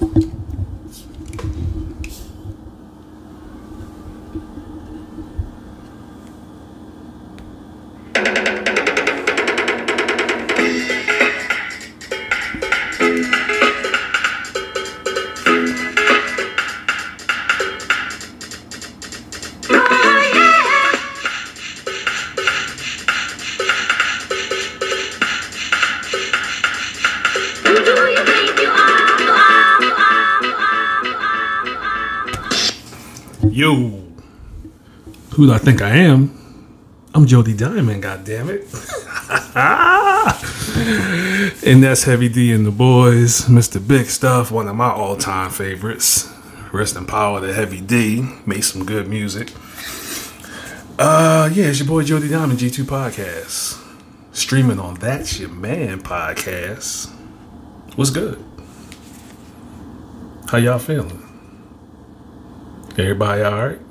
Yo, who I think I am? I'm Jody Diamond, God damn it! and that's Heavy D and the Boys, Mr. Big Stuff, one of my all-time favorites. Rest in power to Heavy D, made some good music. Uh, yeah, it's your boy Jody Diamond, G2 Podcast, streaming on That's Your Man podcast. What's good? How y'all feeling? Everybody all right?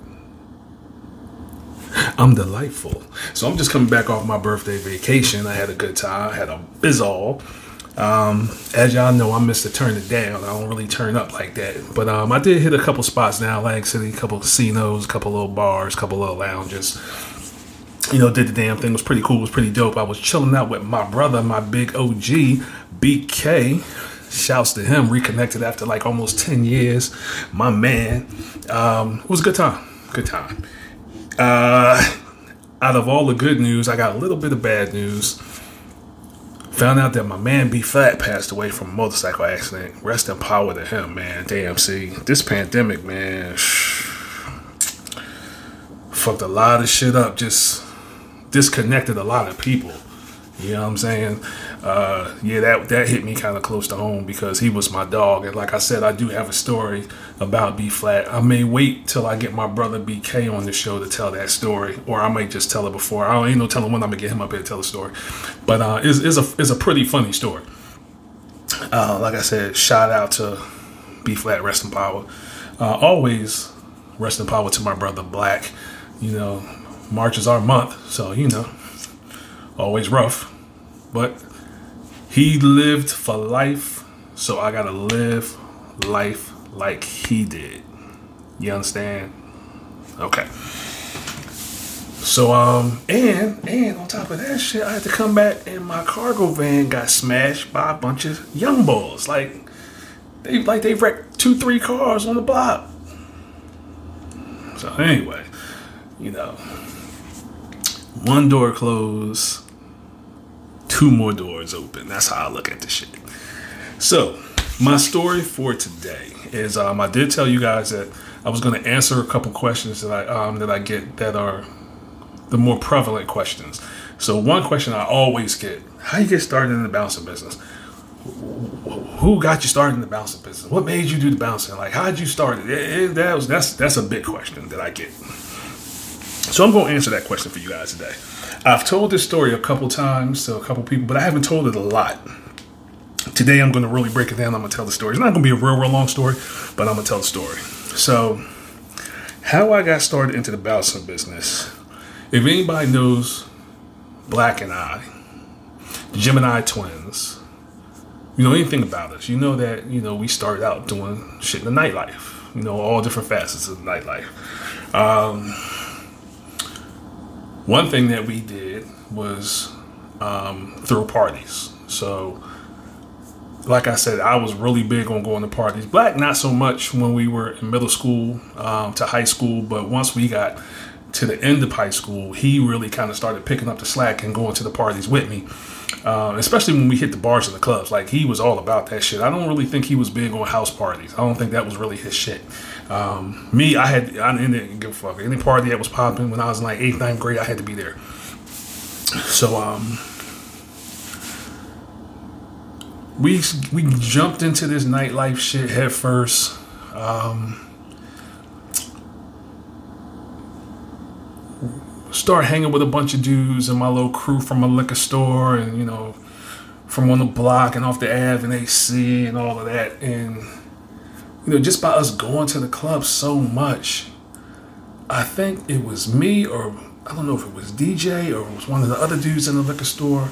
I'm delightful. So I'm just coming back off my birthday vacation. I had a good time. I had a bizzle. Um, as y'all know, I'm Mr. Turn It Down. I don't really turn up like that. But um, I did hit a couple spots now, Lang City, a couple casinos, a couple little bars, a couple little lounges. You know, did the damn thing. It was pretty cool. It was pretty dope. I was chilling out with my brother, my big OG, BK Shouts to him, reconnected after like almost 10 years. My man. Um, it was a good time. Good time. Uh, out of all the good news, I got a little bit of bad news. Found out that my man B Flat passed away from a motorcycle accident. Rest in power to him, man. Damn, see, this pandemic, man, fucked a lot of shit up. Just disconnected a lot of people. You know what I'm saying? Uh, yeah, that that hit me kind of close to home because he was my dog, and like I said, I do have a story about B Flat. I may wait till I get my brother BK on the show to tell that story, or I might just tell it before. I don't ain't no telling when I'm gonna get him up here to tell the story, but uh, it's, it's a it's a pretty funny story. Uh, like I said, shout out to B Flat, rest in power. Uh, always rest in power to my brother Black. You know, March is our month, so you know, always rough, but he lived for life, so I gotta live life like he did. You understand? Okay. So um and and on top of that shit, I had to come back and my cargo van got smashed by a bunch of young bulls. Like they like they wrecked two, three cars on the block. So anyway, you know, one door closed, two more doors open. That's how I look at this shit. So, my story for today is um, I did tell you guys that I was going to answer a couple questions that I um, that I get that are the more prevalent questions. So, one question I always get: How you get started in the bouncing business? Who got you started in the bouncing business? What made you do the bouncing? Like, how did you start it, it that was that's that's a big question that I get. So I'm going to answer that question for you guys today. I've told this story a couple times to a couple people, but I haven't told it a lot. Today I'm going to really break it down. I'm going to tell the story. It's not going to be a real, real long story, but I'm going to tell the story. So, how I got started into the bouncing business. If anybody knows Black and I, the Gemini twins, you know anything about us, you know that, you know, we started out doing shit in the nightlife, you know, all different facets of the nightlife. Um, one thing that we did was um, throw parties. So, like I said, I was really big on going to parties. Black, not so much when we were in middle school um, to high school, but once we got to the end of high school, he really kind of started picking up the slack and going to the parties with me. Uh, especially when we hit the bars and the clubs, like he was all about that shit. I don't really think he was big on house parties. I don't think that was really his shit. Um, me, I had I didn't give a fuck. Any party that was popping when I was in like eighth, ninth grade, I had to be there. So um, we we jumped into this nightlife shit head first. Um, start hanging with a bunch of dudes and my little crew from a liquor store and you know from on the block and off the Ave and AC and all of that and you know just by us going to the club so much I think it was me or I don't know if it was DJ or it was one of the other dudes in the liquor store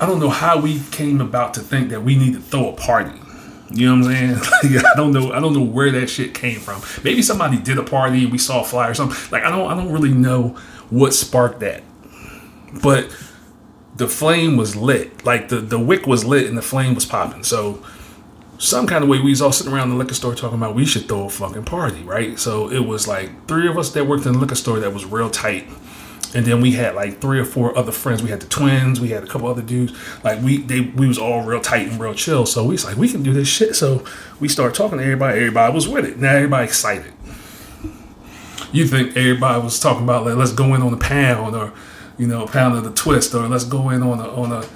I don't know how we came about to think that we need to throw a party You know what I'm saying? Like, I don't know. I don't know where that shit came from. Maybe somebody did a party and we saw a flyer or something. Like I don't. I don't really know what sparked that. But the flame was lit. Like the the wick was lit and the flame was popping. So some kind of way we was all sitting around the liquor store talking about we should throw a fucking party, right? So it was like three of us that worked in the liquor store that was real tight. And then we had like three or four other friends. We had the twins. We had a couple other dudes. Like we, they, we was all real tight and real chill. So we was like, we can do this shit. So we started talking to everybody. Everybody was with it. Now everybody excited. You think everybody was talking about like, let's go in on a pound or, you know, pound of the twist or let's go in on a on a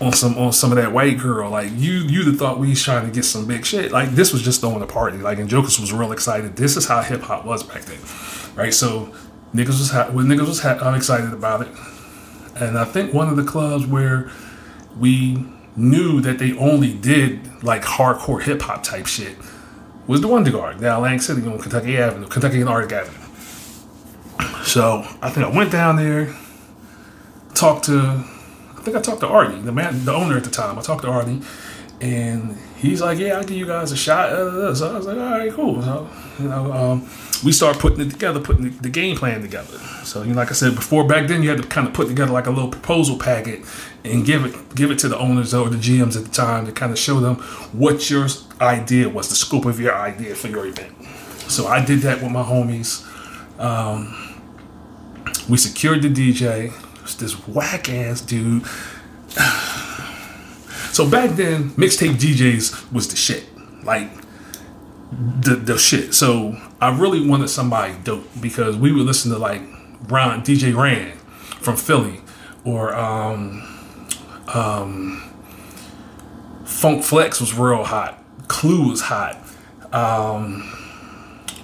on some on some of that white girl. Like you you'd have thought we was trying to get some big shit. Like this was just throwing a party. Like and Jokers was real excited. This is how hip hop was back then, right? So niggas was ha- when niggas was ha- uh, excited about it, and I think one of the clubs where we knew that they only did like hardcore hip hop type shit was the Wonder Garden down Lang City on Kentucky Avenue, Kentucky and Arctic Avenue. So I think I went down there, talked to I think I talked to Artie, the man, the owner at the time. I talked to Artie, and he's like, "Yeah, I'll give you guys a shot." So I was like, "All right, cool." So you know, um, we start putting it together, putting the, the, game plan together. So you know, like I said before, back then you had to kind of put together like a little proposal packet and give it give it to the owners or the GMs at the time to kind of show them what your idea was, the scope of your idea for your event. So I did that with my homies. Um, we secured the DJ this whack ass dude. So back then, mixtape DJs was the shit. Like the the shit. So I really wanted somebody dope because we would listen to like Ron DJ Ran from Philly or um um Funk Flex was real hot. Clue was hot. Um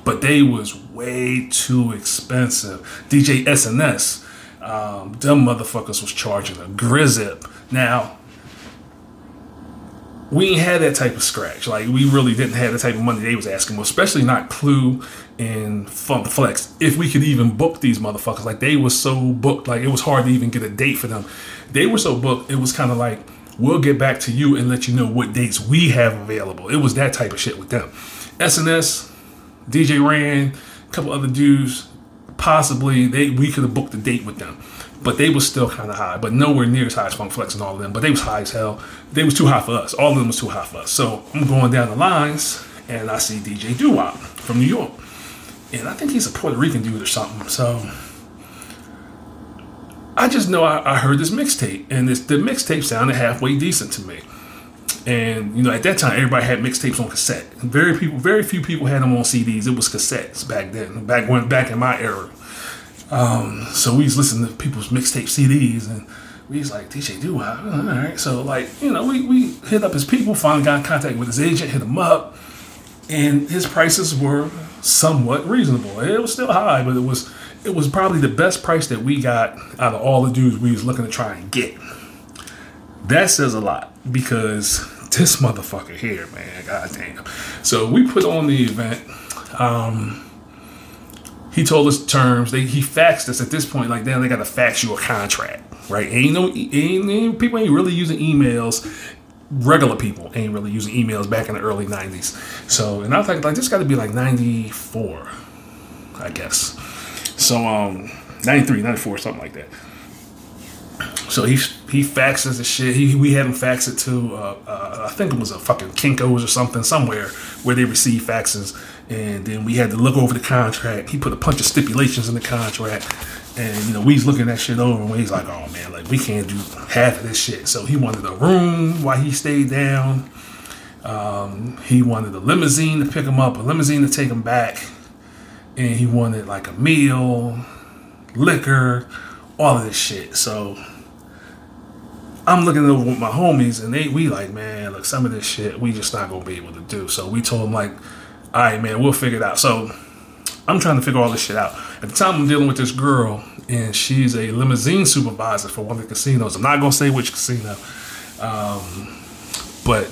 but they was way too expensive. DJ SNS um, them motherfuckers was charging a grizzip. Now, we ain't had that type of scratch. Like we really didn't have the type of money they was asking, especially not Clue and Funk Flex. If we could even book these motherfuckers, like they was so booked, like it was hard to even get a date for them. They were so booked, it was kind of like we'll get back to you and let you know what dates we have available. It was that type of shit with them. SNS, DJ Ran, a couple other dudes, possibly they we could have booked a date with them. But they was still kind of high, but nowhere near as high as Funk Flex and all of them. But they was high as hell. They was too high for us. All of them was too high for us. So I'm going down the lines, and I see DJ Doo Wop from New York, and I think he's a Puerto Rican dude or something. So I just know I, I heard this mixtape, and this the mixtape sounded halfway decent to me. And you know, at that time, everybody had mixtapes on cassette. Very people, very few people had them on CDs. It was cassettes back then. Back when, back in my era. Um, so we was listening to people's mixtape CDs, and we was like, DJ Wop, all right. So like, you know, we we hit up his people, finally got in contact with his agent, hit him up, and his prices were somewhat reasonable. It was still high, but it was it was probably the best price that we got out of all the dudes we was looking to try and get. That says a lot because this motherfucker here, man, goddamn. So we put on the event. Um, he told us terms. They he faxed us at this point. Like then they got to fax you a contract, right? Ain't no ain't, ain't, people ain't really using emails. Regular people ain't really using emails back in the early '90s. So and I think like this got to be like '94, I guess. So um, 93, 94, something like that. So he he faxes the shit. He we had him fax it to uh, uh, I think it was a fucking Kinkos or something somewhere where they receive faxes, and then we had to look over the contract. He put a bunch of stipulations in the contract, and you know we was looking that shit over, and he's like, "Oh man, like we can't do half of this shit." So he wanted a room while he stayed down. Um, he wanted a limousine to pick him up, a limousine to take him back, and he wanted like a meal, liquor, all of this shit. So I'm looking over with my homies, and they we like, man, look, some of this shit we just not gonna be able to do. So we told them like, all right, man, we'll figure it out. So I'm trying to figure all this shit out. At the time, I'm dealing with this girl, and she's a limousine supervisor for one of the casinos. I'm not gonna say which casino, um, but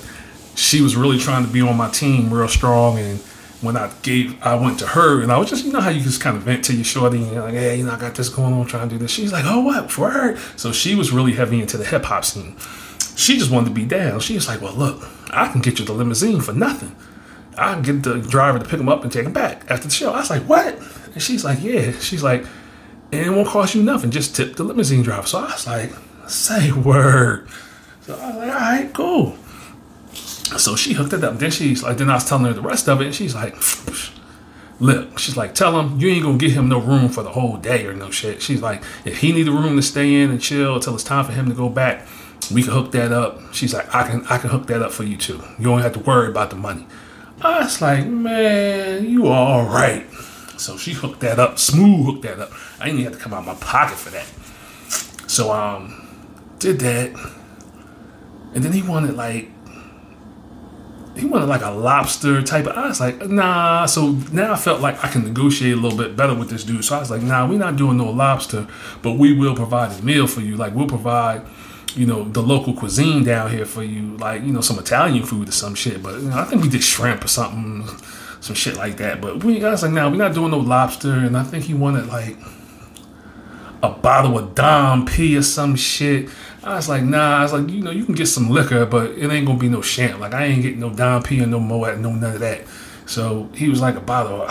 she was really trying to be on my team, real strong, and when I gave, I went to her and I was just, you know how you just kind of vent to your shorty and you're like, hey, you know, I got this going on, trying to do this. She's like, oh, what, for her? So she was really heavy into the hip hop scene. she just wanted to be down. She was like, well, look, I can get you the limousine for nothing. I can get the driver to pick him up and take him back after the show. I was like, what? And she's like, yeah. She's like, and it won't cost you nothing. Just tip the limousine driver. So I was like, say word. So I was like, all right, cool. So she hooked it up. Then she's like, then I was telling her the rest of it, and she's like, look, she's like, tell him you ain't gonna get him no room for the whole day or no shit. She's like, if he need a room to stay in and chill until it's time for him to go back, we can hook that up. She's like, I can I can hook that up for you too. You don't have to worry about the money. I was like, man, you all right. So she hooked that up, smooth hooked that up. I didn't even have to come out my pocket for that. So um, did that, and then he wanted like he wanted like a lobster type of. I was like, nah. So now I felt like I can negotiate a little bit better with this dude. So I was like, nah, we're not doing no lobster, but we will provide a meal for you. Like we'll provide, you know, the local cuisine down here for you, like you know, some Italian food or some shit. But you know, I think we did shrimp or something, some shit like that. But we, I was like, nah, we're not doing no lobster. And I think he wanted like a bottle of Dom P or some shit. I was like, nah. I was like, you know, you can get some liquor, but it ain't gonna be no champ. Like I ain't getting no Dom P or no Moet, no none of that. So he was like a bottle. Of,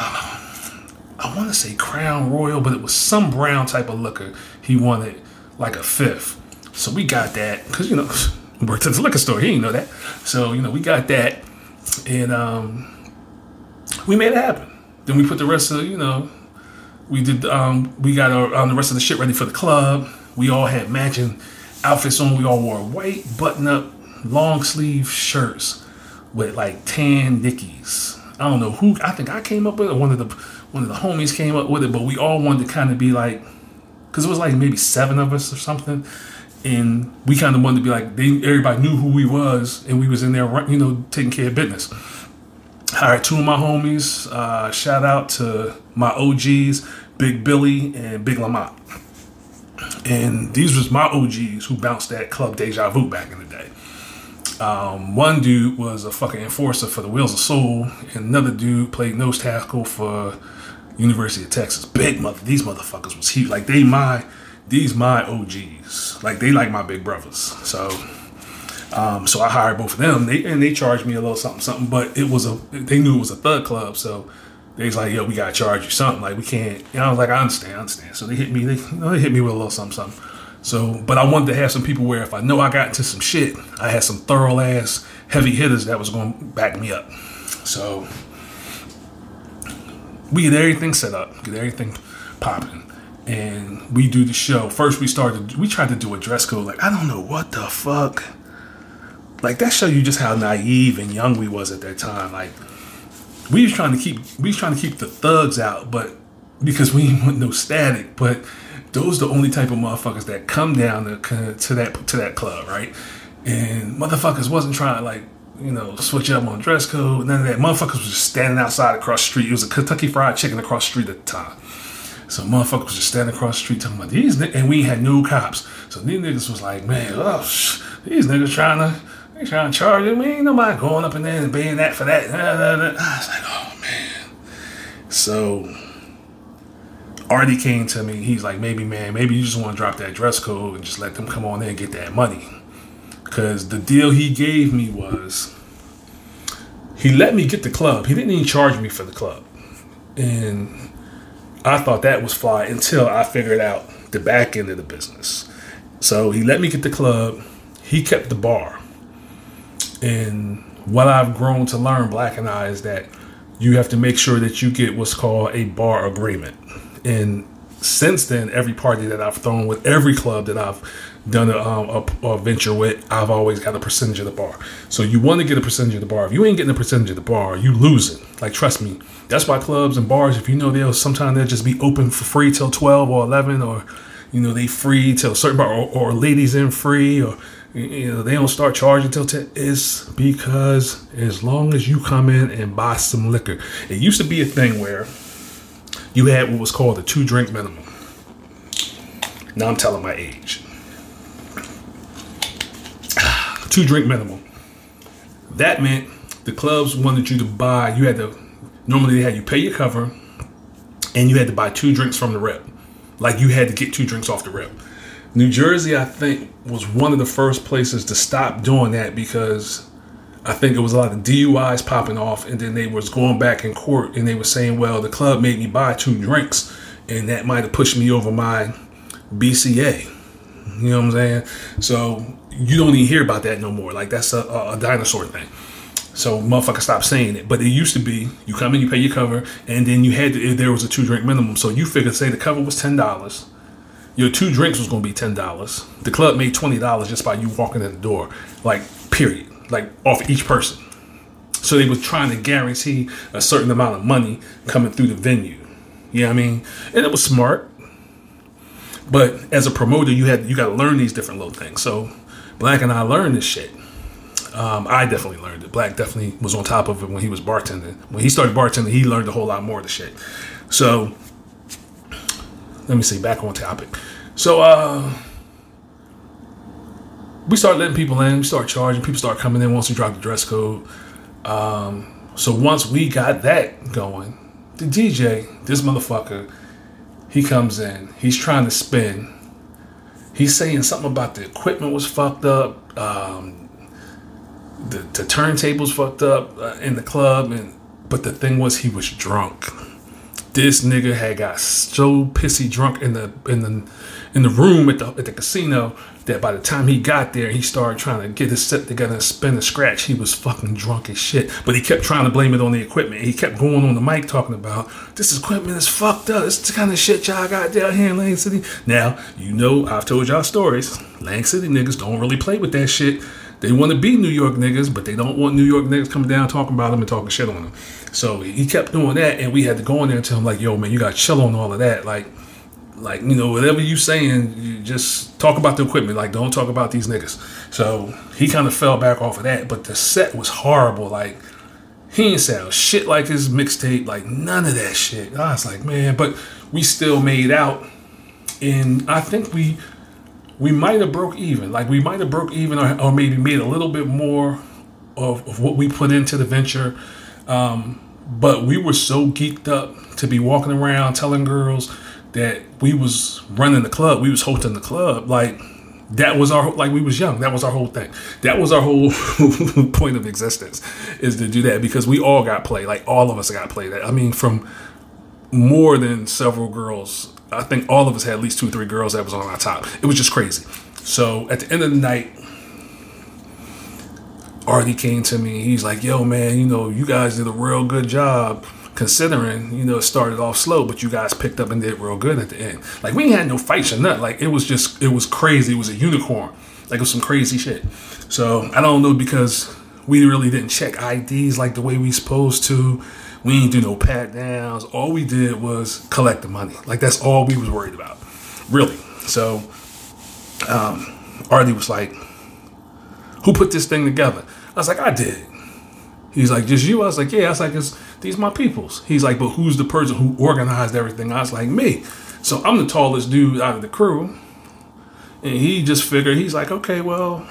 I want to say Crown Royal, but it was some brown type of liquor. He wanted like a fifth. So we got that because you know we worked at the liquor store. He didn't know that. So you know we got that, and um, we made it happen. Then we put the rest of you know we did um, we got our, um, the rest of the shit ready for the club. We all had matching outfits on. We all wore white button up long sleeve shirts with like tan Dickies. I don't know who. I think I came up with it. One of the one of the homies came up with it, but we all wanted to kind of be like, because it was like maybe seven of us or something, and we kind of wanted to be like they everybody knew who we was, and we was in there, you know, taking care of business. All right, two of my homies. Uh, shout out to my OGs, Big Billy and Big Lamont. And these was my OGs who bounced that club Deja Vu back in the day. Um, one dude was a fucking enforcer for the Wheels of Soul, and another dude played nose tackle for University of Texas. Big mother, these motherfuckers was huge. Like they my, these my OGs. Like they like my big brothers. So, um, so I hired both of them. They and they charged me a little something, something. But it was a, they knew it was a thug club, so they was like, yo, we gotta charge you something. Like we can't. You know, I was like, I understand, I understand. So they hit me. They, you know, they hit me with a little something, something. So, but I wanted to have some people where if I know I got into some shit, I had some thorough ass heavy hitters that was going to back me up. So we get everything set up, get everything popping, and we do the show. First, we started. We tried to do a dress code. Like I don't know what the fuck. Like that show you just how naive and young we was at that time. Like we was trying to keep we was trying to keep the thugs out, but because we want no static. But those the only type of motherfuckers that come down to, to that to that club, right? And motherfuckers wasn't trying to like you know switch up on dress code, none of that. Motherfuckers was just standing outside across the street. It was a Kentucky Fried Chicken across the street at the time. So motherfuckers was just standing across the street talking about these, and we had no cops. So these niggas was like, man, oh, these niggas trying to trying to charge me. Ain't nobody going up in there and being that for that. I was like, oh man. So Artie came to me. He's like, maybe man, maybe you just want to drop that dress code and just let them come on in and get that money. Because the deal he gave me was he let me get the club. He didn't even charge me for the club. And I thought that was fly until I figured out the back end of the business. So he let me get the club. He kept the bar. And what I've grown to learn, Black and I, is that you have to make sure that you get what's called a bar agreement. And since then, every party that I've thrown with, every club that I've done a, um, a, a, venture with, I've always got a percentage of the bar. So you want to get a percentage of the bar. If you ain't getting a percentage of the bar, you losing. Like trust me, that's why clubs and bars, if you know they'll sometimes they'll just be open for free till twelve or eleven, or you know they free till certain bar, or, or ladies in free, or you know, they don't start charging until 10 is because as long as you come in and buy some liquor. It used to be a thing where you had what was called a two drink minimum. Now i'm telling my age. Two drink minimum. That meant the clubs wanted you to buy you had to normally they had you pay your cover and you had to buy two drinks from the rep. Like you had to get two drinks off the rep New Jersey, I think, was one of the first places to stop doing that because I think it was a lot of DUIs popping off, and then they was going back in court and they were saying, "Well, the club made me buy two drinks, and that might have pushed me over my BCA." You know what I'm saying? So you don't even hear about that no more. Like that's a, a dinosaur thing. So motherfucker stop saying it. But it used to be you come in, you pay your cover, and then you had to, there was a two drink minimum. So you figured say the cover was ten dollars, your two drinks was gonna be ten dollars. The club made twenty dollars just by you walking in the door. Like period. Like off each person. So they were trying to guarantee a certain amount of money coming through the venue. You know what I mean? And it was smart. But as a promoter, you had you got to learn these different little things. So Black and I learned this shit. Um, I definitely learned it. Black definitely was on top of it when he was bartending. When he started bartending, he learned a whole lot more of the shit. So let me see. Back on topic. So uh, we start letting people in. We start charging. People start coming in once we drop the dress code. Um, so once we got that going, the DJ, this motherfucker, he comes in. He's trying to spin. He's saying something about the equipment was fucked up. Um, the, the turntables fucked up uh, in the club, and but the thing was he was drunk. This nigga had got so pissy drunk in the in the in the room at the at the casino that by the time he got there, he started trying to get his set together and spin a scratch. He was fucking drunk as shit. But he kept trying to blame it on the equipment. He kept going on the mic talking about this equipment is fucked up. It's the kind of shit y'all got down here in Lang City. Now, you know I've told y'all stories. Lang City niggas don't really play with that shit. They want to be New York niggas, but they don't want New York niggas coming down talking about them and talking shit on them. So he kept doing that, and we had to go in there and tell him like, "Yo, man, you got chill on all of that. Like, like you know, whatever you saying, you just talk about the equipment. Like, don't talk about these niggas." So he kind of fell back off of that, but the set was horrible. Like, he didn't sound shit like his mixtape, like none of that shit. I was like, man, but we still made out, and I think we we might have broke even. Like we might have broke even, or, or, maybe made a little bit more of, of what we put into the venture. Um, but we were so geeked up to be walking around telling girls that we was running the club, we was hosting the club. Like that was our like we was young. That was our whole thing. That was our whole point of existence is to do that because we all got play. Like all of us got play. That I mean, from more than several girls I think all of us had at least two or three girls that was on our top. It was just crazy. So at the end of the night, Artie came to me. He's like, "Yo, man, you know, you guys did a real good job." Considering, you know, it started off slow, but you guys picked up and did real good at the end. Like we ain't had no fights or nothing. Like it was just, it was crazy. It was a unicorn. Like it was some crazy shit. So I don't know because we really didn't check IDs like the way we supposed to. We ain't do no pat downs. All we did was collect the money. Like that's all we was worried about, really. So, um, Artie was like, "Who put this thing together?" I was like, "I did." He's like, "Just you?" I was like, "Yeah." I was like, "It's these my peoples." He's like, "But who's the person who organized everything?" I was like, "Me." So I'm the tallest dude out of the crew, and he just figured he's like, "Okay, well."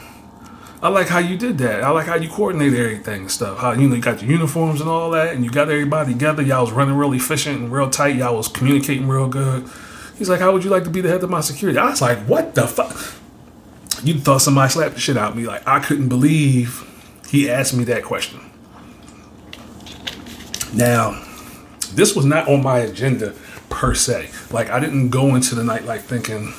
I like how you did that. I like how you coordinated everything and stuff. How you know you got your uniforms and all that, and you got everybody together. Y'all was running real efficient and real tight. Y'all was communicating real good. He's like, "How would you like to be the head of my security?" I was like, "What the fuck?" You thought somebody slapped the shit out of me. Like I couldn't believe he asked me that question. Now, this was not on my agenda per se. Like I didn't go into the night like thinking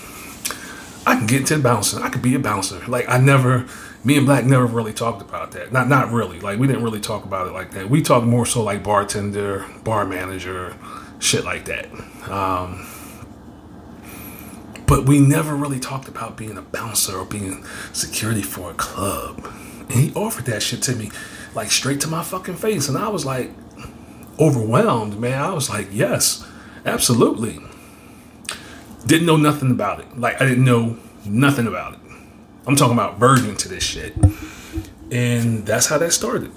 I can get into bouncing. I could be a bouncer. Like I never me and Black never really talked about that. Not not really. Like we didn't really talk about it like that. We talked more so like bartender, bar manager, shit like that. Um, but we never really talked about being a bouncer or being security for a club. And he offered that shit to me, like straight to my fucking face, and I was like overwhelmed, man. I was like, yes, absolutely. Didn't know nothing about it. Like I didn't know nothing about it. I'm talking about virgin to this shit. And that's how that started.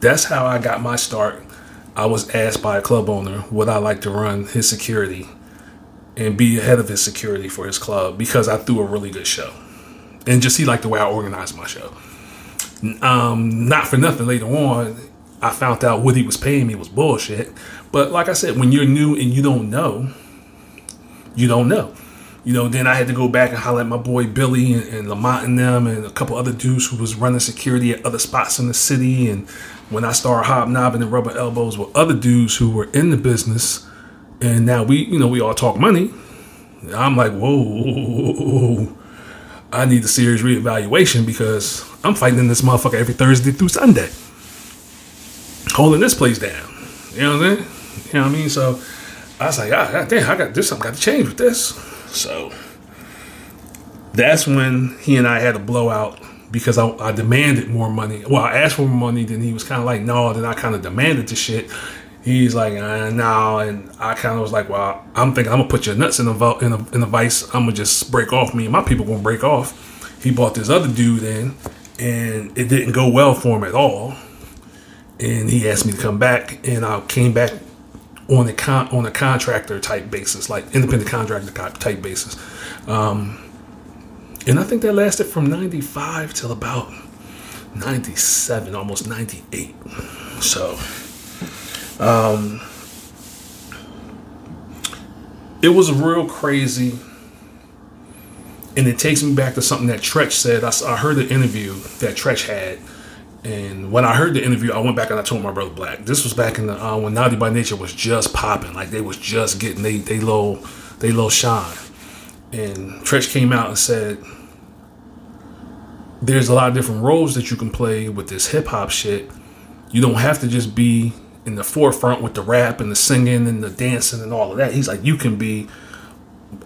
That's how I got my start. I was asked by a club owner would I like to run his security and be ahead of his security for his club because I threw a really good show. And just he liked the way I organized my show. Um, not for nothing later on, I found out what he was paying me was bullshit. But like I said, when you're new and you don't know, you don't know. You know, then I had to go back and holler at my boy Billy and, and Lamont and them and a couple other dudes who was running security at other spots in the city. And when I started hobnobbing and rubber elbows with other dudes who were in the business, and now we, you know, we all talk money. I'm like, whoa, whoa, whoa. I need a serious reevaluation because I'm fighting in this motherfucker every Thursday through Sunday, holding this place down. You know what I'm saying? You know what I mean? So I was like, ah, damn, I got this. Something got to change with this. So that's when he and I had a blowout because I, I demanded more money. Well, I asked for more money, then he was kind of like, no. Then I kind of demanded the shit. He's like, uh, no, and I kind of was like, well, I'm thinking I'm gonna put your nuts in a, in a in a vice. I'm gonna just break off. Me and my people gonna break off. He bought this other dude in, and it didn't go well for him at all. And he asked me to come back, and I came back on a con- on a contractor type basis, like independent contractor type basis. Um, and I think that lasted from 95 till about 97, almost 98. So, um, it was real crazy. And it takes me back to something that Treach said. I, I heard the interview that Treach had and when I heard the interview, I went back and I told my brother Black. This was back in the uh, when Naughty by Nature was just popping, like they was just getting they they low they low shine. And Treach came out and said, "There's a lot of different roles that you can play with this hip hop shit. You don't have to just be in the forefront with the rap and the singing and the dancing and all of that. He's like, you can be."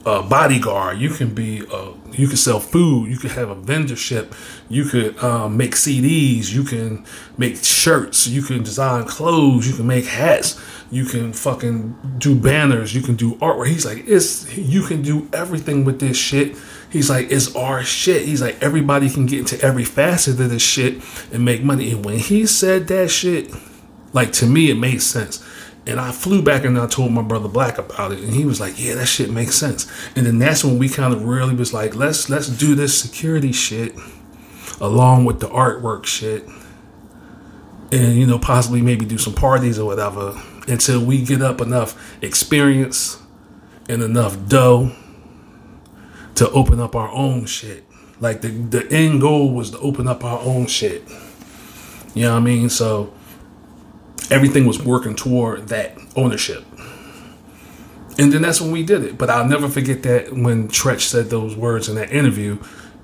a bodyguard. You can be a, you can sell food. You can have a vendorship. You could um, make CDs. You can make shirts. You can design clothes. You can make hats. You can fucking do banners. You can do artwork. He's like, it's you can do everything with this shit. He's like, it's our shit. He's like, everybody can get into every facet of this shit and make money. And when he said that shit, like to me, it made sense and I flew back and I told my brother Black about it, and he was like, "Yeah, that shit makes sense." And then that's when we kind of really was like, "Let's let's do this security shit along with the artwork shit, and you know possibly maybe do some parties or whatever until we get up enough experience and enough dough to open up our own shit. Like the the end goal was to open up our own shit. You know what I mean? So." Everything was working toward that ownership. And then that's when we did it. But I'll never forget that when Treach said those words in that interview,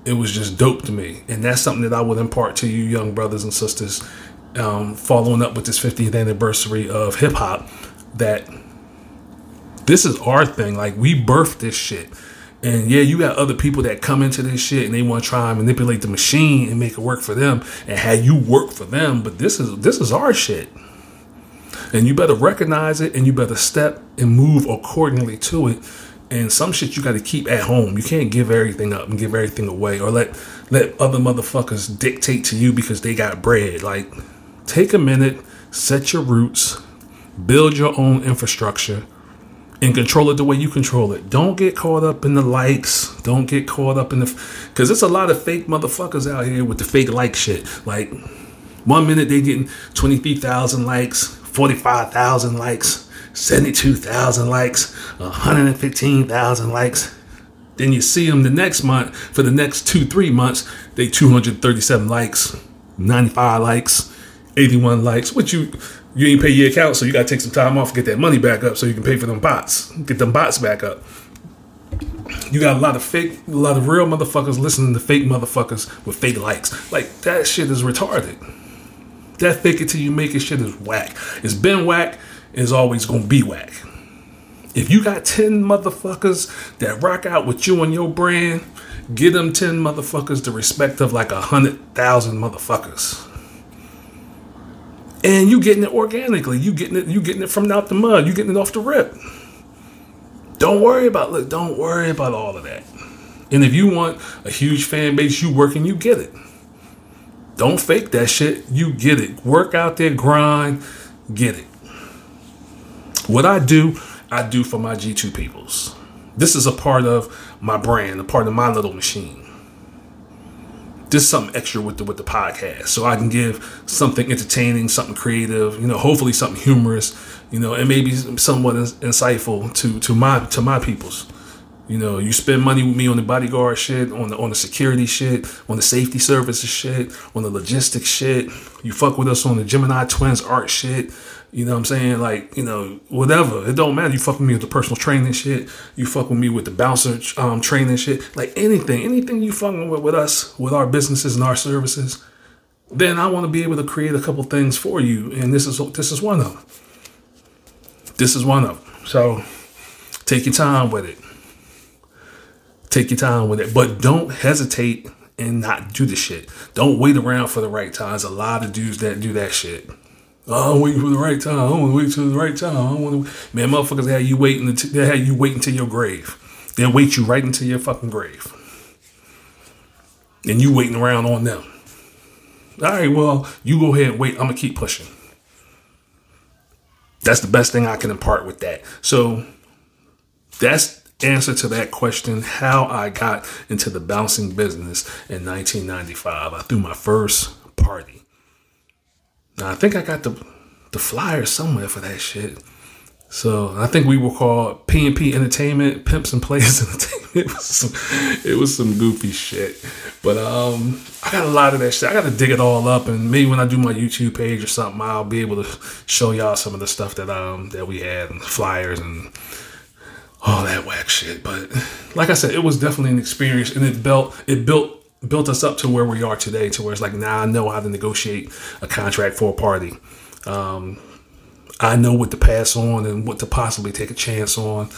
it was just dope to me. And that's something that I would impart to you, young brothers and sisters, um, following up with this 50th anniversary of hip hop, that this is our thing. Like, we birthed this shit. And yeah, you got other people that come into this shit and they want to try and manipulate the machine and make it work for them and have you work for them. But this is this is our shit. And you better recognize it and you better step and move accordingly to it. And some shit you got to keep at home. You can't give everything up and give everything away or let let other motherfuckers dictate to you because they got bread. Like take a minute, set your roots, build your own infrastructure and control it the way you control it. Don't get caught up in the likes. Don't get caught up in the because it's a lot of fake motherfuckers out here with the fake like shit. Like one minute they getting twenty three thousand likes, 45,000 likes, 72,000 likes, 115,000 likes. Then you see them the next month for the next two, three months, they 237 likes, 95 likes, 81 likes. What you you ain't pay your account, so you gotta take some time off, get that money back up so you can pay for them bots. Get them bots back up. You got a lot of fake, a lot of real motherfuckers listening to fake motherfuckers with fake likes. Like that shit is retarded. That fake it till you make it shit is whack. It's been whack, it's always gonna be whack. If you got 10 motherfuckers that rock out with you and your brand, give them 10 motherfuckers the respect of like a hundred thousand motherfuckers. And you getting it organically. You getting it, you getting it from out the mud. You getting it off the rip. Don't worry about look, don't worry about all of that. And if you want a huge fan base, you work and you get it. Don't fake that shit. You get it. Work out there, grind, get it. What I do, I do for my G2 peoples. This is a part of my brand, a part of my little machine. This is something extra with the with the podcast, so I can give something entertaining, something creative, you know, hopefully something humorous, you know, and maybe somewhat insightful to to my to my peoples. You know, you spend money with me on the bodyguard shit, on the on the security shit, on the safety services shit, on the logistics shit. You fuck with us on the Gemini Twins art shit. You know what I'm saying? Like, you know, whatever. It don't matter. You fuck with me with the personal training shit. You fuck with me with the bouncer um, training shit. Like anything, anything you fucking with, with us, with our businesses and our services, then I want to be able to create a couple things for you. And this is this is one of them. This is one of them. So take your time with it. Take your time with it. But don't hesitate and not do the shit. Don't wait around for the right time. There's a lot of dudes that do that shit. Oh, I'm waiting for the right time. I want to wait till the right time. I want. Man, motherfuckers had you waiting. They had you waiting until your grave. They'll wait you right until your fucking grave. And you waiting around on them. All right, well, you go ahead and wait. I'm gonna keep pushing. That's the best thing I can impart with that. So that's answer to that question how I got into the bouncing business in 1995. I threw my first party. Now I think I got the the flyer somewhere for that shit. So I think we were called P and P Entertainment, Pimps and Players Entertainment. It was some, it was some goofy shit, but um, I got a lot of that shit. I got to dig it all up, and maybe when I do my YouTube page or something, I'll be able to show y'all some of the stuff that um that we had and flyers and all that whack shit. But like I said, it was definitely an experience, and it built it built built us up to where we are today. To where it's like now I know how to negotiate a contract for a party. Um, I know what to pass on and what to possibly take a chance on.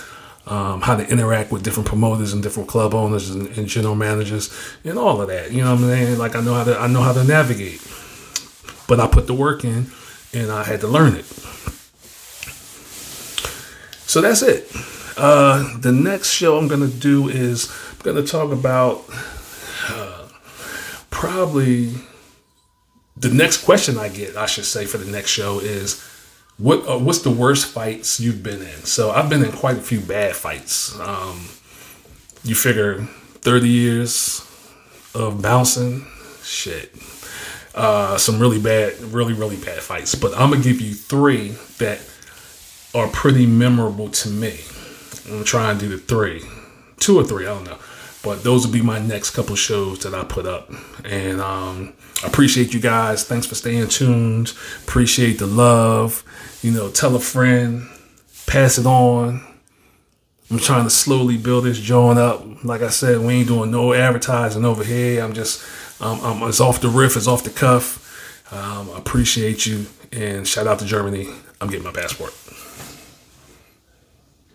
Um, how to interact with different promoters and different club owners and, and, general managers and all of that. You know what I'm saying? Like I know how to I know how to navigate. But I put the work in and I had to learn it. So that's it. Uh, the next show I'm gonna do is I'm gonna talk about uh, probably the next question I get, I should say, for the next show is what uh, what's the worst fights you've been in? So I've been in quite a few bad fights. Um, you figure 30 years of bouncing, shit. Uh, some really bad, really, really bad fights. But I'm gonna give you three that are pretty memorable to me. I'm gonna try and do the three, two or three, I don't know. But those will be my next couple shows that I put up. And um, I appreciate you guys. Thanks for staying tuned. Appreciate the love. You know, tell a friend, pass it on. I'm trying to slowly build this joint up. Like I said, we ain't doing no advertising over here. I'm just, um, I'm, it's off the riff, it's off the cuff. Um, appreciate you and shout out to Germany. I'm getting my passport.